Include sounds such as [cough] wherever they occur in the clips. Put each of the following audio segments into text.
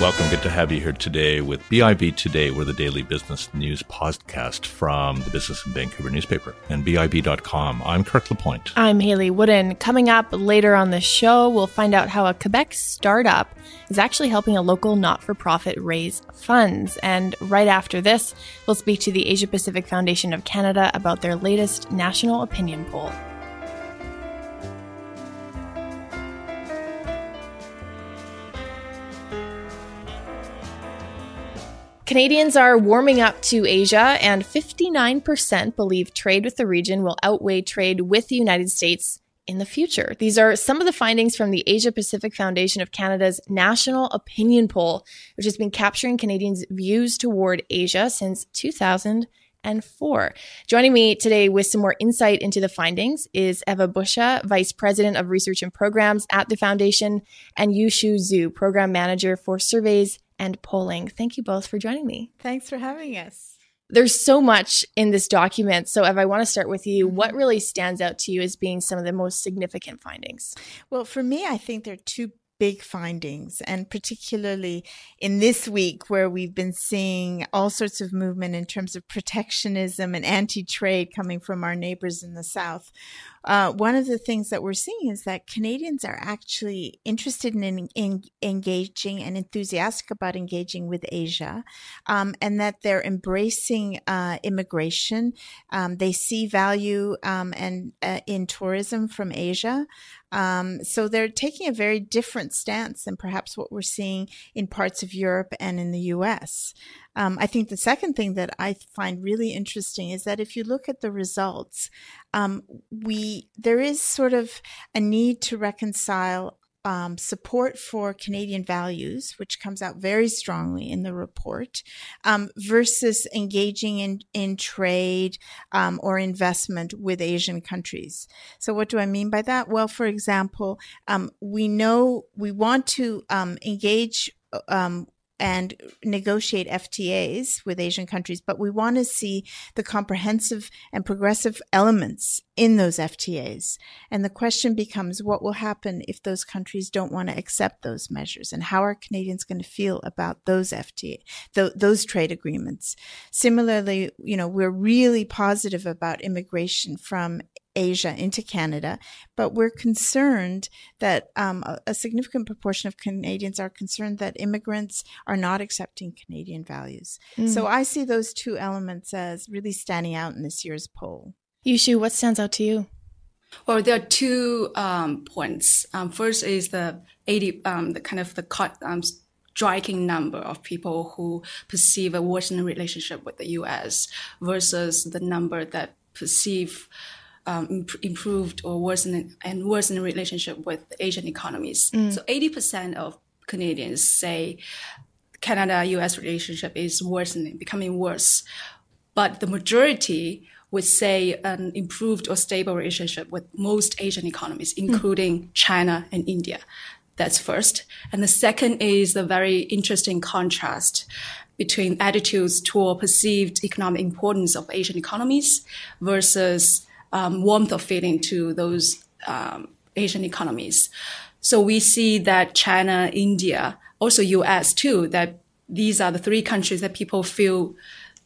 Welcome. Good to have you here today with BIV Today. We're the daily business news podcast from the Business of Vancouver newspaper and BIV.com. I'm Kirk LaPointe. I'm Hayley Woodin. Coming up later on the show, we'll find out how a Quebec startup is actually helping a local not for profit raise funds. And right after this, we'll speak to the Asia Pacific Foundation of Canada about their latest national opinion poll. Canadians are warming up to Asia, and 59% believe trade with the region will outweigh trade with the United States in the future. These are some of the findings from the Asia Pacific Foundation of Canada's National Opinion Poll, which has been capturing Canadians' views toward Asia since 2004. Joining me today with some more insight into the findings is Eva Busza, Vice President of Research and Programs at the Foundation, and Yushu Zhu, Program Manager for Surveys and polling. Thank you both for joining me. Thanks for having us. There's so much in this document. So, Ev, I want to start with you. What mm-hmm. really stands out to you as being some of the most significant findings? Well, for me, I think there are two big findings, and particularly in this week where we've been seeing all sorts of movement in terms of protectionism and anti trade coming from our neighbors in the South. Uh, one of the things that we're seeing is that Canadians are actually interested in, in engaging and enthusiastic about engaging with Asia, um, and that they're embracing uh, immigration. Um, they see value um, and uh, in tourism from Asia. Um, so they're taking a very different stance than perhaps what we're seeing in parts of Europe and in the U.S. Um, I think the second thing that I find really interesting is that if you look at the results, um, we there is sort of a need to reconcile um, support for Canadian values, which comes out very strongly in the report, um, versus engaging in, in trade um, or investment with Asian countries. So, what do I mean by that? Well, for example, um, we know we want to um, engage um, and negotiate FTAs with Asian countries, but we want to see the comprehensive and progressive elements in those FTAs. And the question becomes what will happen if those countries don't want to accept those measures? And how are Canadians going to feel about those FTA, th- those trade agreements? Similarly, you know, we're really positive about immigration from Asia into Canada, but we're concerned that um, a, a, significant proportion of Canadians are concerned that immigrants are not accepting Canadian values. Mm. So I see those two elements as really standing out in this year's poll. Yushu, what stands out to you? Well, there are two um, points. Um, first is the 80, um, the kind of the cut, um, striking number of people who perceive a worsening relationship with the U.S. versus the number that perceive um, improved or worsened and worsened relationship with Asian economies. Mm. So 80% of Canadians say Canada-U.S. relationship is worsening, becoming worse. But the majority would say an improved or stable relationship with most Asian economies, mm. including mm. China and India. That's first. And the second is the very interesting contrast between attitudes toward perceived economic importance of Asian economies versus um, warmth of feeling to those um, Asian economies. So we see that China, India, also U.S. too, that these are the three countries that people feel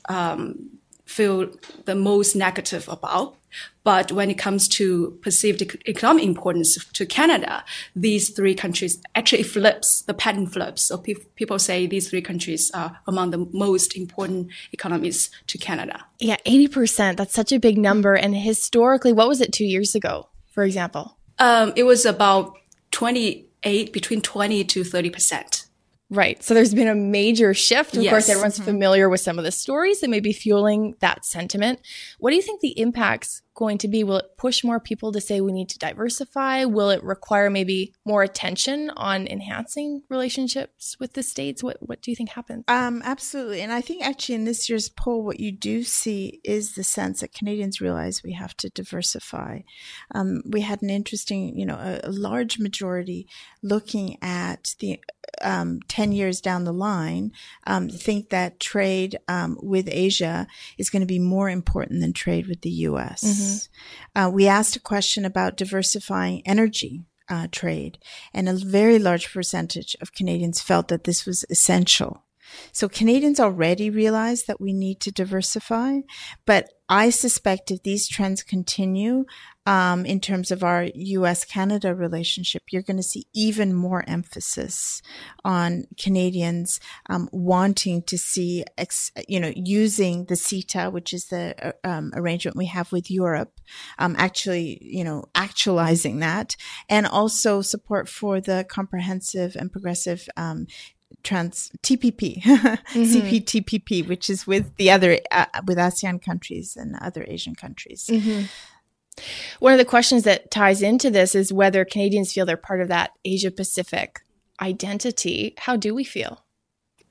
um, feel the most negative about. But when it comes to perceived economic importance to Canada, these three countries actually flips, the pattern flips. So pe- people say these three countries are among the most important economies to Canada. Yeah, 80%. That's such a big number. And historically, what was it two years ago, for example? Um, it was about 28, between 20 to 30%. Right. So there's been a major shift. Of yes. course, everyone's mm-hmm. familiar with some of the stories that may be fueling that sentiment. What do you think the impacts going to be? Will it push more people to say we need to diversify? Will it require maybe more attention on enhancing relationships with the states? What What do you think happens? Um, absolutely, and I think actually in this year's poll, what you do see is the sense that Canadians realize we have to diversify. Um, we had an interesting, you know, a, a large majority looking at the um, 10 years down the line, um, think that trade um, with Asia is going to be more important than trade with the US. Mm-hmm. Uh, we asked a question about diversifying energy uh, trade. And a very large percentage of Canadians felt that this was essential. So Canadians already realize that we need to diversify, but I suspect if these trends continue, um, in terms of our U.S. Canada relationship, you're going to see even more emphasis on Canadians um, wanting to see, ex- you know, using the CETA, which is the uh, um, arrangement we have with Europe, um, actually, you know, actualizing that, and also support for the comprehensive and progressive um, trans TPP, [laughs] mm-hmm. CPTPP, which is with the other uh, with ASEAN countries and other Asian countries. Mm-hmm. One of the questions that ties into this is whether Canadians feel they're part of that Asia Pacific identity. How do we feel?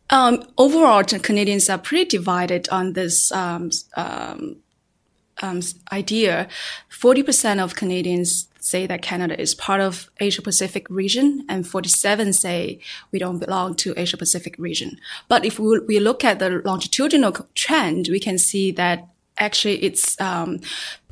Um, overall, Canadians are pretty divided on this um, um, um idea. Forty percent of Canadians say that Canada is part of Asia Pacific region, and 47 say we don't belong to Asia Pacific region. But if we, we look at the longitudinal trend, we can see that actually it's um,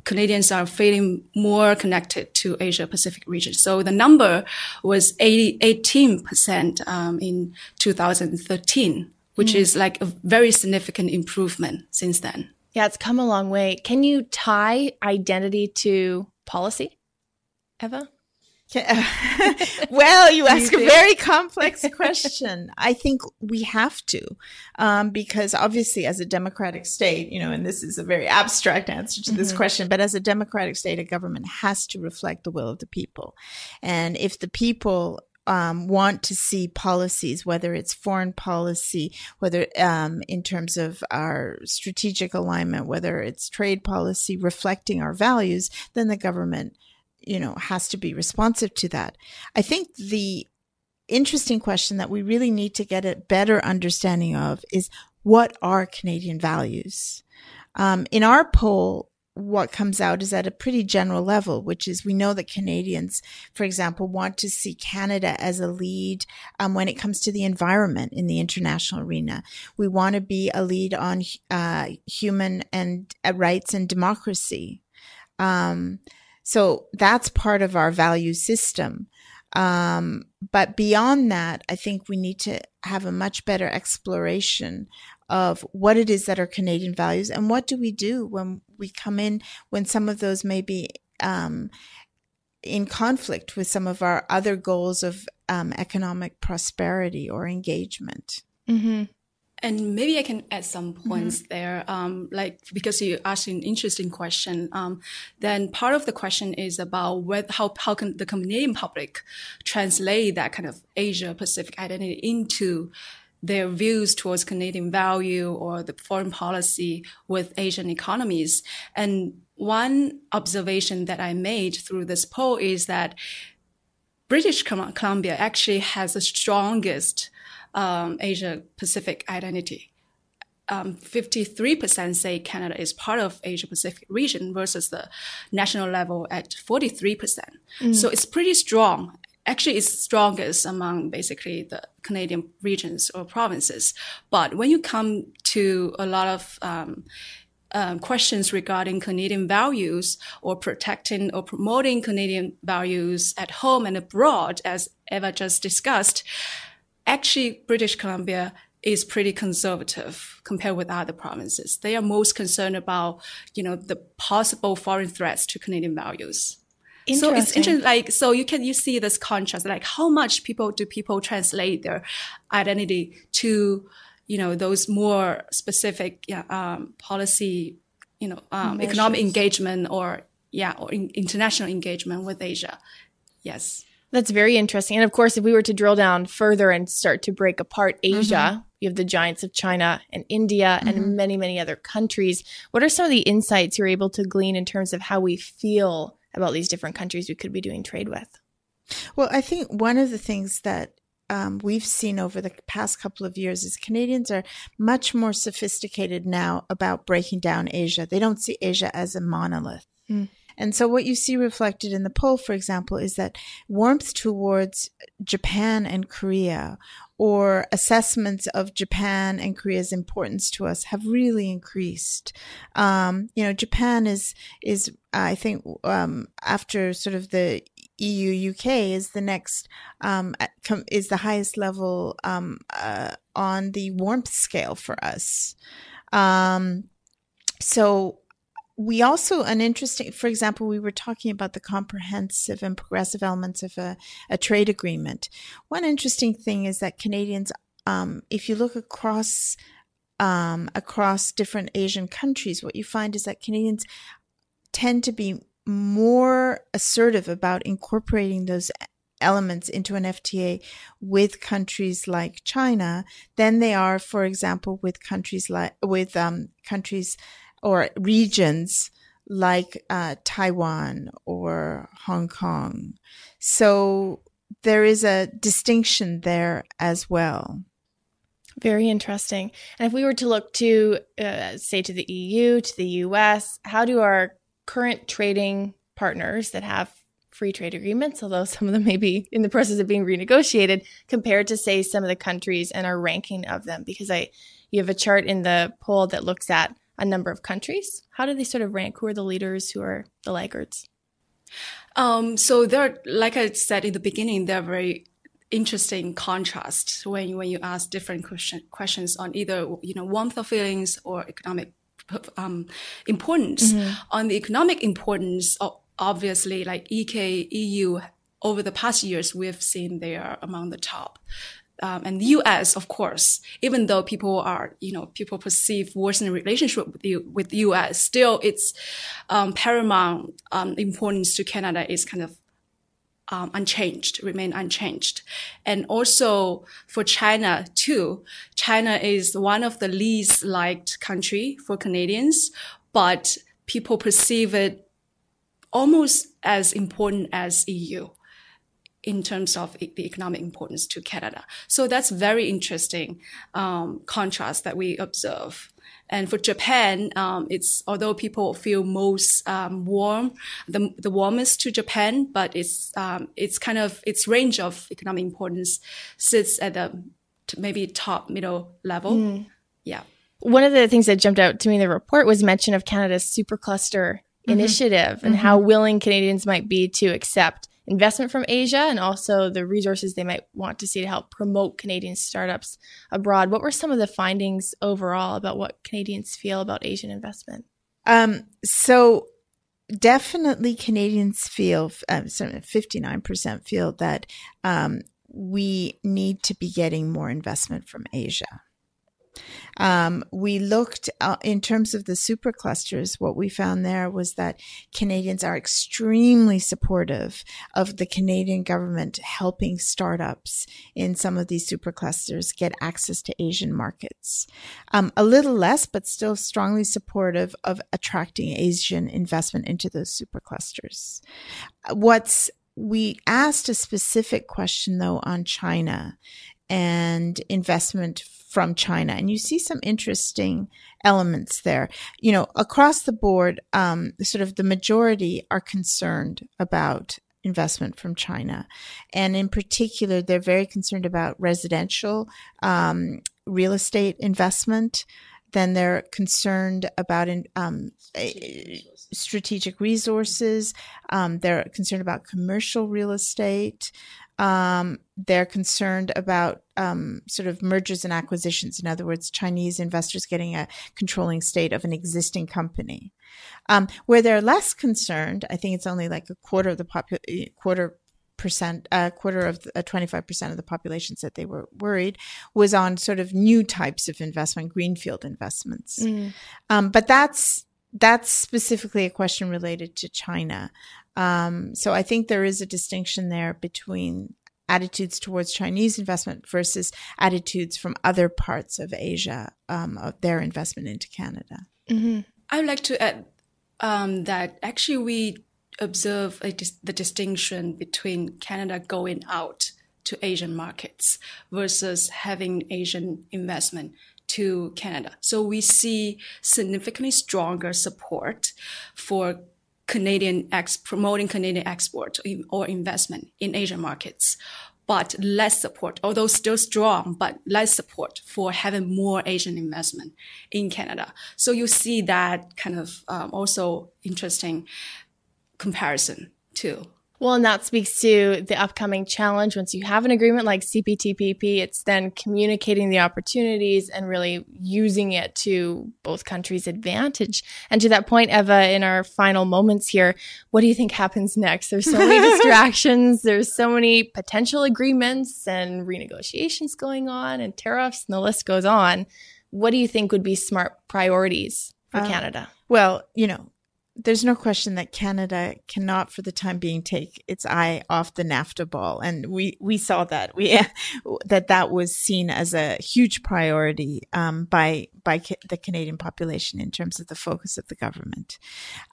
Canadians are feeling more connected to Asia Pacific region. So the number was 80, 18% um, in 2013, which mm. is like a very significant improvement since then. Yeah, it's come a long way. Can you tie identity to policy, Eva? [laughs] well, you ask you a very complex question. I think we have to, um, because obviously, as a democratic state, you know, and this is a very abstract answer to this mm-hmm. question, but as a democratic state, a government has to reflect the will of the people. And if the people um, want to see policies, whether it's foreign policy, whether um, in terms of our strategic alignment, whether it's trade policy reflecting our values, then the government you know, has to be responsive to that. I think the interesting question that we really need to get a better understanding of is what are Canadian values? Um, in our poll, what comes out is at a pretty general level, which is we know that Canadians, for example, want to see Canada as a lead um, when it comes to the environment in the international arena. We want to be a lead on uh, human and uh, rights and democracy. Um, so that's part of our value system. Um, but beyond that, I think we need to have a much better exploration of what it is that are Canadian values and what do we do when we come in when some of those may be um, in conflict with some of our other goals of um, economic prosperity or engagement. Mm-hmm. And maybe I can add some points mm-hmm. there, um, like because you asked an interesting question. Um, then part of the question is about whether, how how can the Canadian public translate that kind of Asia Pacific identity into their views towards Canadian value or the foreign policy with Asian economies. And one observation that I made through this poll is that British Columbia actually has the strongest um, Asia Pacific identity. Um, 53% say Canada is part of Asia Pacific region versus the national level at 43%. Mm. So it's pretty strong. Actually, it's strongest among basically the Canadian regions or provinces. But when you come to a lot of um, um, questions regarding Canadian values or protecting or promoting Canadian values at home and abroad, as Eva just discussed, actually British Columbia is pretty conservative compared with other provinces. They are most concerned about, you know, the possible foreign threats to Canadian values. So it's interesting. Like, so you can, you see this contrast, like how much people do people translate their identity to, you know, those more specific, um, policy, you know, um, economic engagement or, yeah, or in, international engagement with Asia. Yes. That's very interesting. And of course, if we were to drill down further and start to break apart Asia, mm-hmm. you have the giants of China and India mm-hmm. and many, many other countries. What are some of the insights you're able to glean in terms of how we feel about these different countries we could be doing trade with? Well, I think one of the things that um, we've seen over the past couple of years is Canadians are much more sophisticated now about breaking down Asia. They don't see Asia as a monolith. Mm. And so what you see reflected in the poll, for example, is that warmth towards Japan and Korea or assessments of Japan and Korea's importance to us have really increased. Um, you know, Japan is, is, I think, um, after sort of the EU UK is the next um, is the highest level um, uh, on the warmth scale for us. Um, so we also an interesting for example we were talking about the comprehensive and progressive elements of a, a trade agreement. One interesting thing is that canadians um, if you look across um, across different asian countries what you find is that canadians tend to be more assertive about incorporating those elements into an FTA with countries like China than they are, for example, with countries like with um, countries or regions like uh, Taiwan or Hong Kong. So there is a distinction there as well. Very interesting. And if we were to look to, uh, say, to the EU, to the US, how do our current trading partners that have free trade agreements, although some of them may be in the process of being renegotiated, compared to, say, some of the countries and our ranking of them? Because I, you have a chart in the poll that looks at a number of countries. How do they sort of rank? Who are the leaders? Who are the laggards? Um, so there, like I said in the beginning, they're very interesting contrast when you, when you ask different question, questions on either you know warmth of feelings or economic um, importance. Mm-hmm. On the economic importance, obviously, like EK, EU, over the past years, we've seen they are among the top um, and the U.S. of course, even though people are, you know, people perceive worsening relationship with the with U.S., still its um, paramount um, importance to Canada is kind of um, unchanged, remain unchanged. And also for China too, China is one of the least liked country for Canadians, but people perceive it almost as important as EU in terms of the economic importance to Canada. So that's very interesting um, contrast that we observe. And for Japan, um, it's although people feel most um, warm, the, the warmest to Japan, but it's um, it's kind of its range of economic importance sits at the maybe top middle level. Mm. Yeah. One of the things that jumped out to me in the report was mention of Canada's supercluster mm-hmm. initiative and mm-hmm. how willing Canadians might be to accept investment from Asia and also the resources they might want to see to help promote Canadian startups abroad. What were some of the findings overall about what Canadians feel about Asian investment? Um, so definitely Canadians feel, um, 59% feel that um, we need to be getting more investment from Asia. Um, we looked uh, in terms of the superclusters. What we found there was that Canadians are extremely supportive of the Canadian government helping startups in some of these superclusters get access to Asian markets. Um, a little less, but still strongly supportive of attracting Asian investment into those superclusters. What's we asked a specific question though on China and investment from China. And you see some interesting elements there. You know, across the board, um, sort of the majority are concerned about investment from China. And in particular, they're very concerned about residential um, real estate investment. Then they're concerned about in, um, strategic resources. Um, they're concerned about commercial real estate. Um, they're concerned about um, sort of mergers and acquisitions. In other words, Chinese investors getting a controlling state of an existing company. Um, where they're less concerned, I think it's only like a quarter of the popu- quarter percent, a uh, quarter of uh, 25% of the population said they were worried was on sort of new types of investment, greenfield investments. Mm. Um, but that's, that's specifically a question related to China. Um, so I think there is a distinction there between attitudes towards Chinese investment versus attitudes from other parts of Asia um, of their investment into Canada. Mm-hmm. I would like to add um, that actually we observe dis- the distinction between Canada going out to Asian markets versus having Asian investment to Canada. So we see significantly stronger support for Canadian ex promoting Canadian export or investment in Asian markets, but less support, although still strong, but less support for having more Asian investment in Canada. So you see that kind of um, also interesting comparison too. Well, and that speaks to the upcoming challenge. Once you have an agreement like CPTPP, it's then communicating the opportunities and really using it to both countries' advantage. And to that point, Eva, in our final moments here, what do you think happens next? There's so many [laughs] distractions. There's so many potential agreements and renegotiations going on and tariffs and the list goes on. What do you think would be smart priorities for uh, Canada? Well, you know, there's no question that Canada cannot, for the time being, take its eye off the NAFTA ball, and we we saw that we [laughs] that that was seen as a huge priority um, by by ca- the Canadian population in terms of the focus of the government.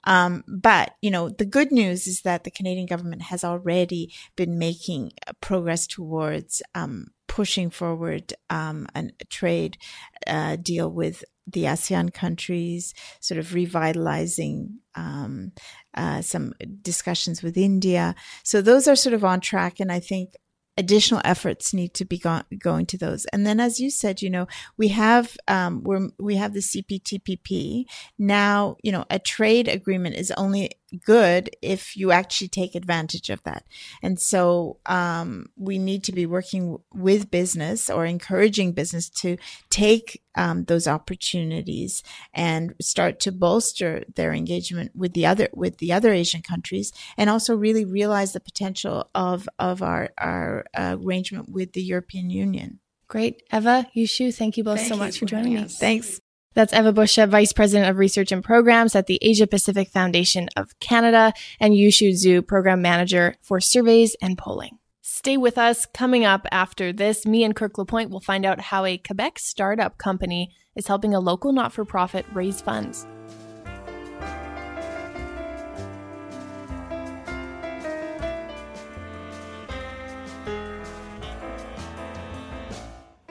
Um, but you know, the good news is that the Canadian government has already been making progress towards um, pushing forward um, a trade uh, deal with the ASEAN countries, sort of revitalizing um, uh, some discussions with India. So those are sort of on track, and I think additional efforts need to be go- going to those. And then, as you said, you know, we have um, we we have the CPTPP now. You know, a trade agreement is only good if you actually take advantage of that. And so um, we need to be working with business or encouraging business to take um, those opportunities and start to bolster their engagement with the other with the other Asian countries, and also really realize the potential of of our our uh, arrangement with the European Union. Great, Eva, Yushu, thank you both thank so much for joining me. Thanks. That's Eva Busza, Vice President of Research and Programs at the Asia Pacific Foundation of Canada, and Yushu Zhu, Program Manager for Surveys and Polling. Stay with us. Coming up after this, me and Kirk LaPointe will find out how a Quebec startup company is helping a local not for profit raise funds.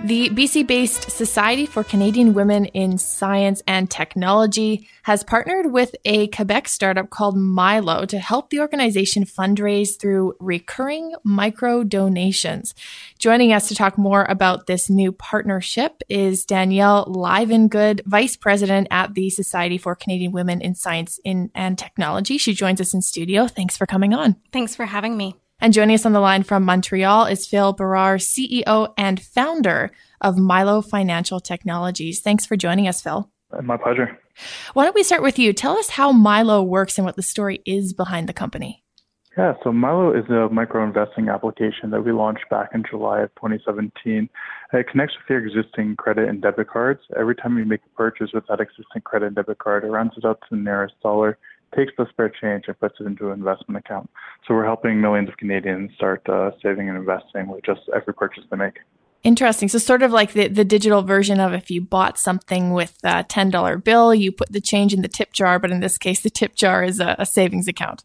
The BC based Society for Canadian Women in Science and Technology has partnered with a Quebec startup called Mylo to help the organization fundraise through recurring micro donations. Joining us to talk more about this new partnership is Danielle Livengood, Vice President at the Society for Canadian Women in Science in, and Technology. She joins us in studio. Thanks for coming on. Thanks for having me. And joining us on the line from Montreal is Phil Berard, CEO and founder of Mylo Financial Technologies. Thanks for joining us, Phil. My pleasure. Why don't we start with you? Tell us how Mylo works and what the story is behind the company. Yeah, so Mylo is a micro investing application that we launched back in July of 2017. It connects with your existing credit and debit cards. Every time you make a purchase with that existing credit and debit card, it rounds it up to the nearest dollar takes the spare change and puts it into an investment account. So we're helping millions of Canadians start uh, saving and investing with just every purchase they make. Interesting. So sort of like the, the digital version of if you bought something with a $10 bill, you put the change in the tip jar, but in this case, the tip jar is a, a savings account.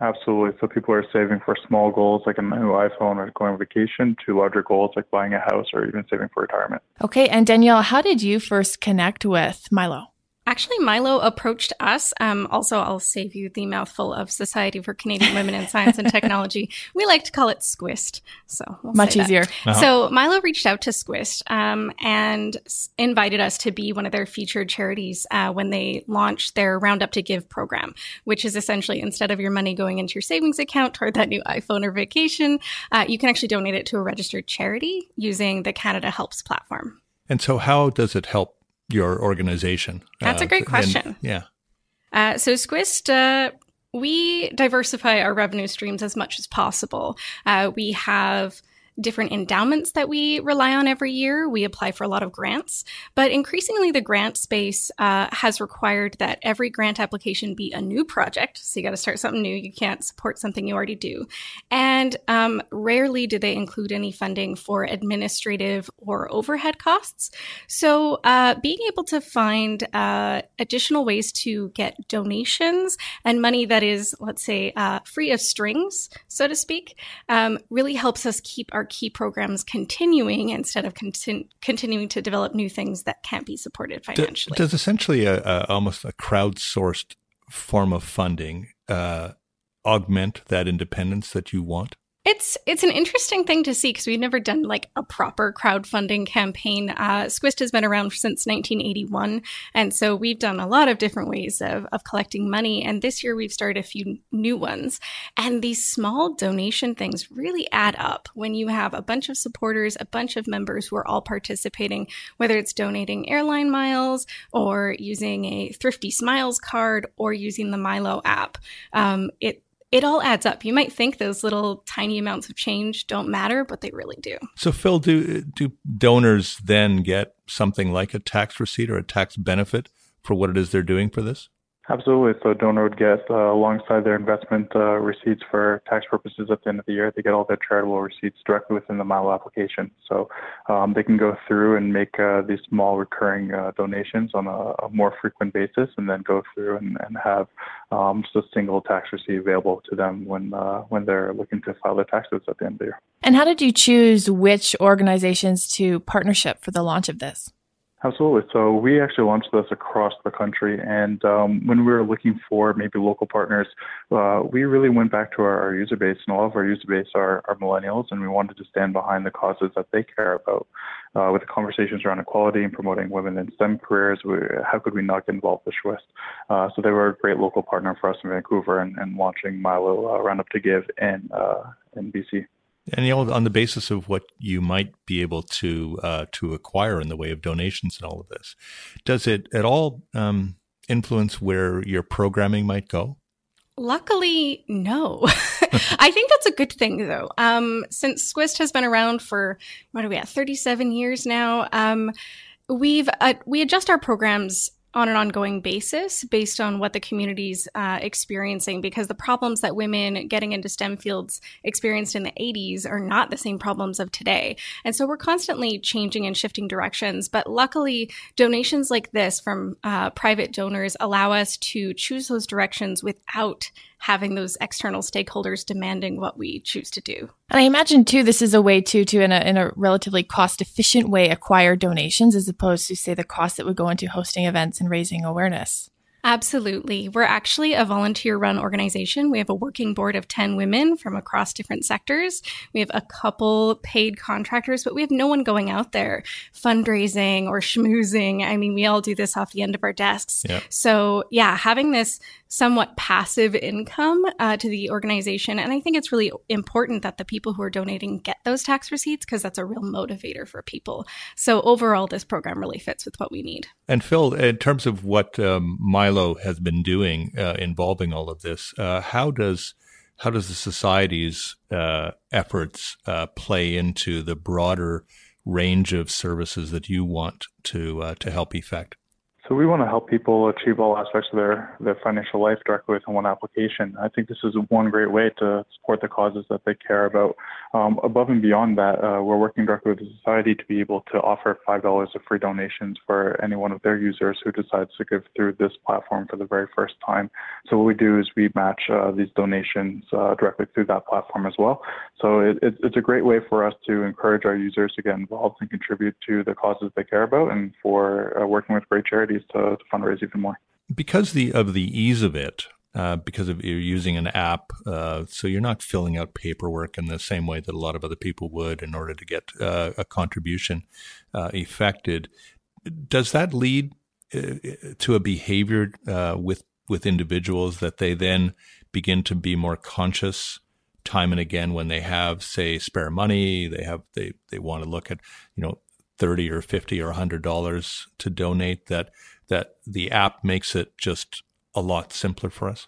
Absolutely. So people are saving for small goals like a new iPhone or going on vacation to larger goals like buying a house or even saving for retirement. Okay. And Danielle, how did you first connect with Mylo? Actually, Mylo approached us. Um, also, I'll save you the mouthful of Society for Canadian Women in Science and Technology. [laughs] We like to call it SCWIST. So we'll much easier. Uh-huh. So Mylo reached out to SCWIST um, and s- invited us to be one of their featured charities uh, when they launched their Roundup to Give program, which is essentially instead of your money going into your savings account toward that new iPhone or vacation, uh, you can actually donate it to a registered charity using the Canada Helps platform. And so, how does it help your organization? That's uh, a great question. And, yeah. Uh, so SCWIST, uh, we diversify our revenue streams as much as possible. Uh, we have different endowments that we rely on every year. We apply for a lot of grants, but increasingly the grant space uh, has required that every grant application be a new project. So you got to start something new. You can't support something you already do. And um, rarely do they include any funding for administrative or overhead costs. So uh, being able to find uh, additional ways to get donations and money that is, let's say, uh, free of strings, so to speak, um, really helps us keep our our key programs continuing instead of continu- continuing to develop new things that can't be supported financially. Does essentially a, a, almost a crowdsourced form of funding uh, augment that independence that you want? It's it's an interesting thing to see because we've never done like a proper crowdfunding campaign. Uh, SCWIST has been around since 1981, and so we've done a lot of different ways of of collecting money. And this year we've started a few new ones. And these small donation things really add up when you have a bunch of supporters, a bunch of members who are all participating, whether it's donating airline miles or using a Thrifty Smiles card or using the Mylo app. Um, it it all adds up. You might think those little tiny amounts of change don't matter, but they really do. So, Phil, do do donors then get something like a tax receipt or a tax benefit for what it is they're doing for this? Absolutely. So donor would get uh, alongside their investment uh, receipts for tax purposes at the end of the year, they get all their charitable receipts directly within the Mylo application. So um, they can go through and make uh, these small recurring uh, donations on a, a, more frequent basis, and then go through and, and have um, just a single tax receipt available to them when uh, when they're looking to file their taxes at the end of the year. And how did you choose which organizations to partnership for the launch of this? Absolutely. So we actually launched this across the country, and um, when we were looking for maybe local partners, uh, we really went back to our, our, user base, and all of our user base are, are, millennials, and we wanted to stand behind the causes that they care about. Uh, with the conversations around equality and promoting women in STEM careers, we, how could we not get involved with SCWIST? Uh, so they were a great local partner for us in Vancouver, and, and launching Mylo uh, Roundup to Give in uh, in BC. And you know, on the basis of what you might be able to uh, to acquire in the way of donations and all of this, does it at all um, influence where your programming might go? Luckily, no. [laughs] I think that's a good thing, though. Um, since SCWIST has been around for what are we at, thirty-seven years now, um, we've uh, we adjust our programs on an ongoing basis based on what the community's uh, experiencing because the problems that women getting into STEM fields experienced in the 80s are not the same problems of today. And so we're constantly changing and shifting directions. But luckily, donations like this from uh, private donors allow us to choose those directions without having those external stakeholders demanding what we choose to do. And I imagine too, this is a way to, to in a, in a relatively cost efficient way acquire donations as opposed to say the cost that would go into hosting events and raising awareness. Absolutely. We're actually a volunteer run organization. We have a working board of 10 women from across different sectors. We have a couple paid contractors, but we have no one going out there fundraising or schmoozing. I mean, we all do this off the end of our desks. Yep. So, yeah, having this somewhat passive income uh, to the organization. And I think it's really important that the people who are donating get those tax receipts because that's a real motivator for people. So, overall, this program really fits with what we need. And Phil, in terms of what um, Mylo has been doing uh, involving all of this, uh, how does how does the society's uh, efforts uh, play into the broader range of services that you want to uh, to help effect? So we want to help people achieve all aspects of their, their financial life directly within one application. I think this is one great way to support the causes that they care about. Um, above and beyond that, uh, we're working directly with the society to be able to offer $5 of free donations for any one of their users who decides to give through this platform for the very first time. So what we do is we match uh, these donations uh, directly through that platform as well. So it, it, it's a great way for us to encourage our users to get involved and contribute to the causes they care about and for uh, working with great charities to, to fundraise even more. Because the of the ease of it, uh, because of you're using an app, uh, so you're not filling out paperwork in the same way that a lot of other people would in order to get uh, a contribution uh, effected. Does that lead uh, to a behavior uh, with with individuals that they then begin to be more conscious time and again when they have say spare money they have they they want to look at you know 30 or 50 or 100 dollars to donate that that the app makes it just a lot simpler for us?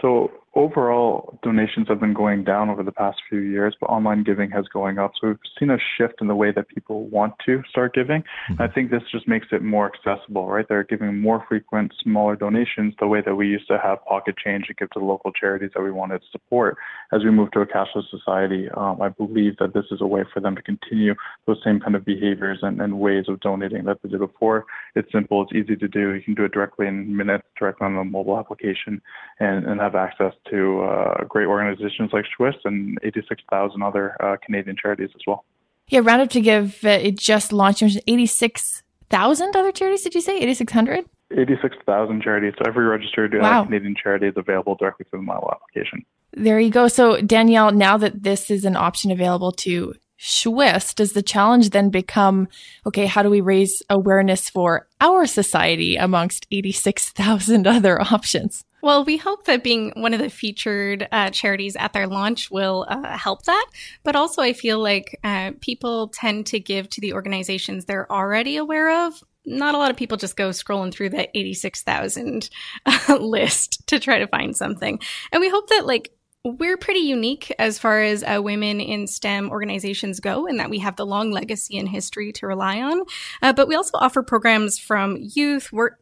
So overall donations have been going down over the past few years, but online giving has going up. So we've seen a shift in the way that people want to start giving. Mm-hmm. I think this just makes it more accessible, right? They're giving more frequent, smaller donations the way that we used to have pocket change to give to the local charities that we wanted to support. As we move to a cashless society, um, I believe that this is a way for them to continue those same kind of behaviors and, and ways of donating that they did before. It's simple, it's easy to do. You can do it directly in minutes, directly on the mobile application, and, and have access to uh, great organizations like SCWIST and 86,000 other uh, Canadian charities as well. Yeah, Roundup to Give, uh, it just launched 86,000 other charities, did you say? 8,600? 86,000 charities. So every registered uh, Wow. Canadian charity is available directly through the Mylo application. There you go. So, Danielle, now that this is an option available to SCWIST, does the challenge then become okay, how do we raise awareness for our society amongst 86,000 [laughs] other options? Well, we hope that being one of the featured uh, charities at their launch will uh, help that. But also, I feel like uh, people tend to give to the organizations they're already aware of. Not a lot of people just go scrolling through the 86,000 [laughs] list to try to find something. And we hope that, like, we're pretty unique as far as uh, women in STEM organizations go, in that we have the long legacy and history to rely on. Uh, but we also offer programs from youth, work,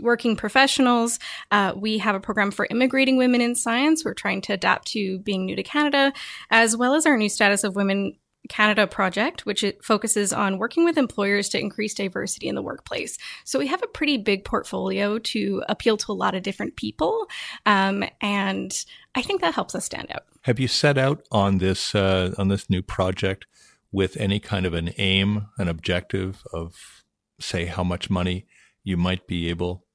working professionals. Uh, we have a program for immigrating women in science. We're trying to adapt to being new to Canada, as well as our new status of women Canada project, which focuses on working with employers to increase diversity in the workplace. So we have a pretty big portfolio to appeal to a lot of different people, um, and I think that helps us stand out. Have you set out on this uh, on this new project with any kind of an aim, an objective of, say, how much money you might be able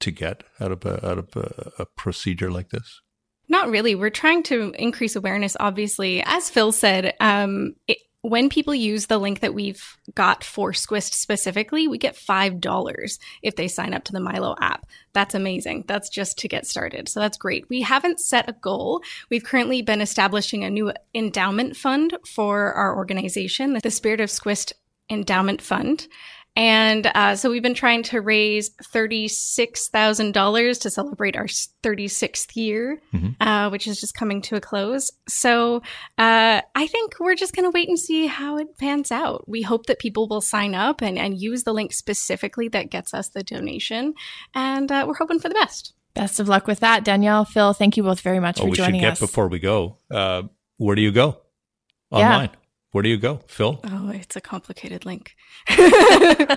to get out of a, out of a, a procedure like this? Not really. We're trying to increase awareness, obviously. As Phil said, um, it, when people use the link that we've got for SCWIST specifically, we get $5 if they sign up to the Mylo app. That's amazing. That's just to get started. So that's great. We haven't set a goal. We've currently been establishing a new endowment fund for our organization, the Spirit of SCWIST Endowment Fund. And uh, so we've been trying to raise $36,000 to celebrate our 36th year, Mhm. uh, which is just coming to a close. So uh, I think we're just going to wait and see how it pans out. We hope that people will sign up and, and use the link specifically that gets us the donation. And uh, we're hoping for the best. Best of luck with that, Danielle. Phil, thank you both very much for joining us. Oh, we should get us. before we go. Uh, where do you go? Yeah. Online. Where do you go, Phil? Oh, it's a complicated link. [laughs]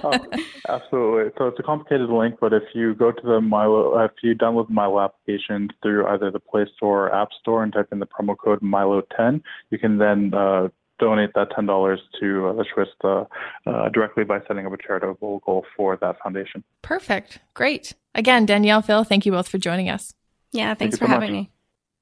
Oh, absolutely. So it's a complicated link, but if you go to the Mylo, if you download the Mylo application through either the Play Store or App Store and type in the promo code Milo10, you can then uh, donate that ten dollars to uh, the SCWIST uh, uh, directly by setting up a charitable goal for that foundation. Perfect. Great. Again, Danielle, Phil, thank you both for joining us. Yeah, thanks you for so much. having me.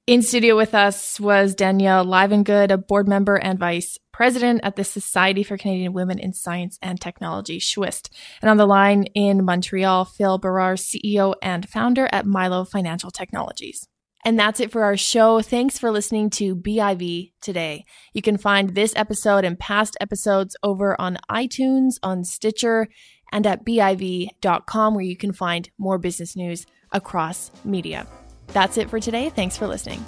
In studio with us was Danielle Livengood, a board member and vice president at the Society for Canadian Women in Science and Technology, SCWIST. And on the line in Montreal, Phil Berard, CEO and founder at Mylo Financial Technologies. And that's it for our show. Thanks for listening to BIV today. You can find this episode and past episodes over on iTunes, on Stitcher, and at BIV.com, where you can find more business news across media. That's it for today. Thanks for listening.